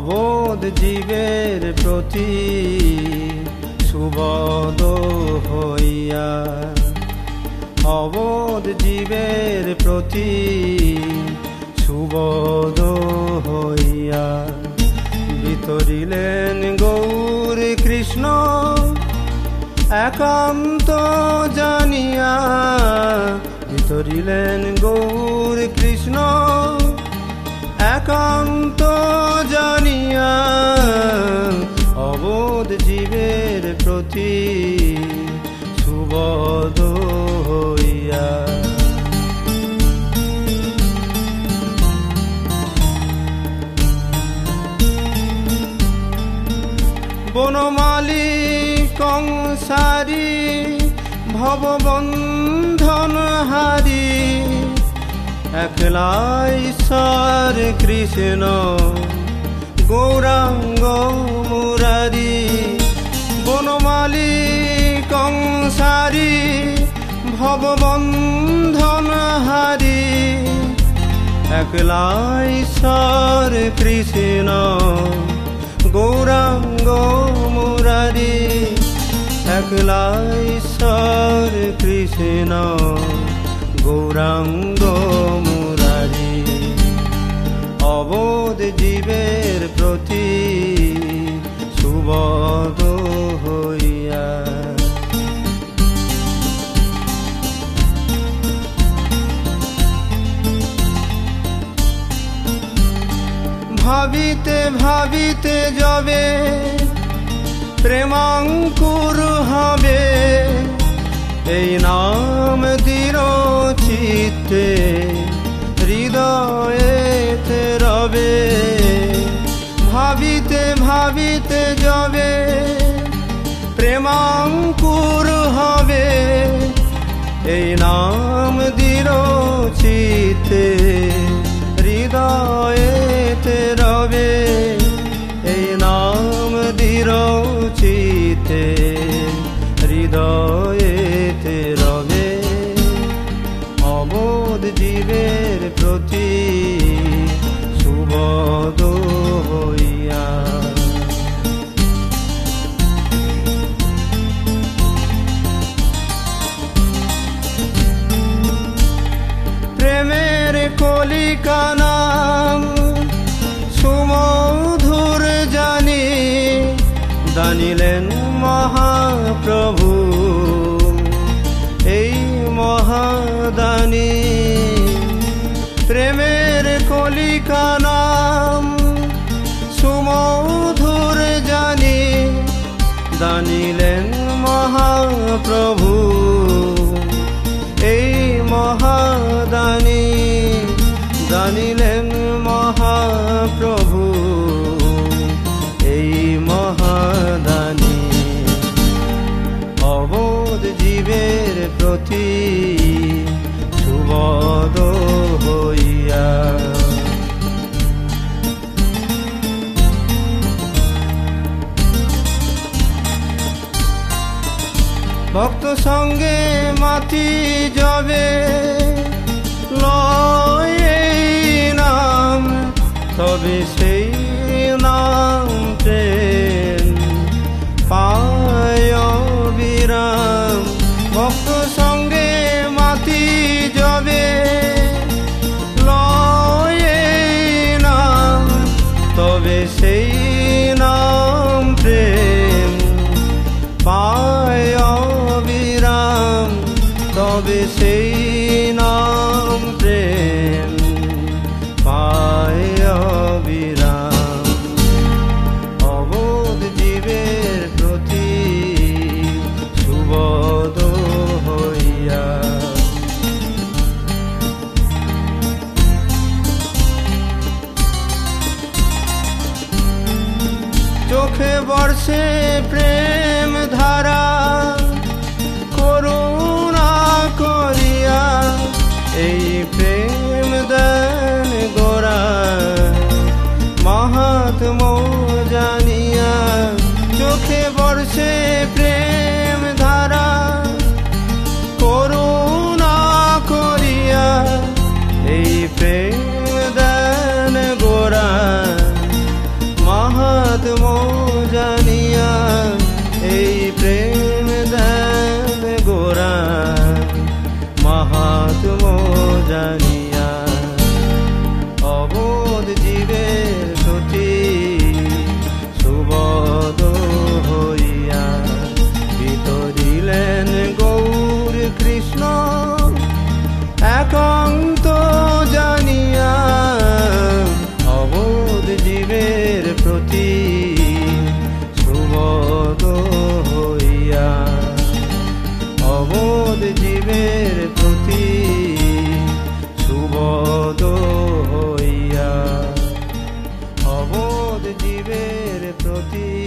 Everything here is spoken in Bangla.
অবোধ জীবের প্রতি সুবদ হইয়া, অবোধ জীবের প্রতি সুবদ হইয়া বিতরিলেন গৌর কৃষ্ণ, একান্ত জানিয়া বিতরিলেন গৌর কৃষ্ণ, একান্ত প্রতি সুবদ হইয়া। বনমালী কংসারী ভববন্ধন হারি একলা ঈশ্বর কৃষ্ণ একলা ঈশ্বর কৃষ্ণ গৌরাঙ্গ মুরারি। একলা ঈশ্বর কৃষ্ণ গৌরাঙ্গ মুরারি। অবোধ জীবের প্রতি সুবদ ভাবিতে যাবে, প্রেমাঙ্কুর হবে। এই নাম দৃঢ় চিত্তে, হৃদয়েতে রবে। ভাবিতে ভাবিতে যাবে, প্রেমাঙ্কুর হবে। এই নাম দৃঢ় চিত্তে, হৃদয়েতে রবে। रोचिते। মহাপ্রভু এই মহাদানী জানিলেন মহাপ্রভু। এই মহাদানী অবোধ জীবের প্রতি ভক্ত সঙ্গে মাতি যাবে লয়ে নাম তবে সেই নাম পায় বিরাম ভক্ত বর্ষে প্রেম ধারা করুণা করিয়া এই প্রেম দেন গোরা। মাহাত্ম জানিয়া চোখে বর্ষে প্রেম ধারা করুণা করিয়া এই প্রেম দেন গোরা। জানিয়া এই প্রেম দেন গোরা মহাত্ম জানিয়া অবো to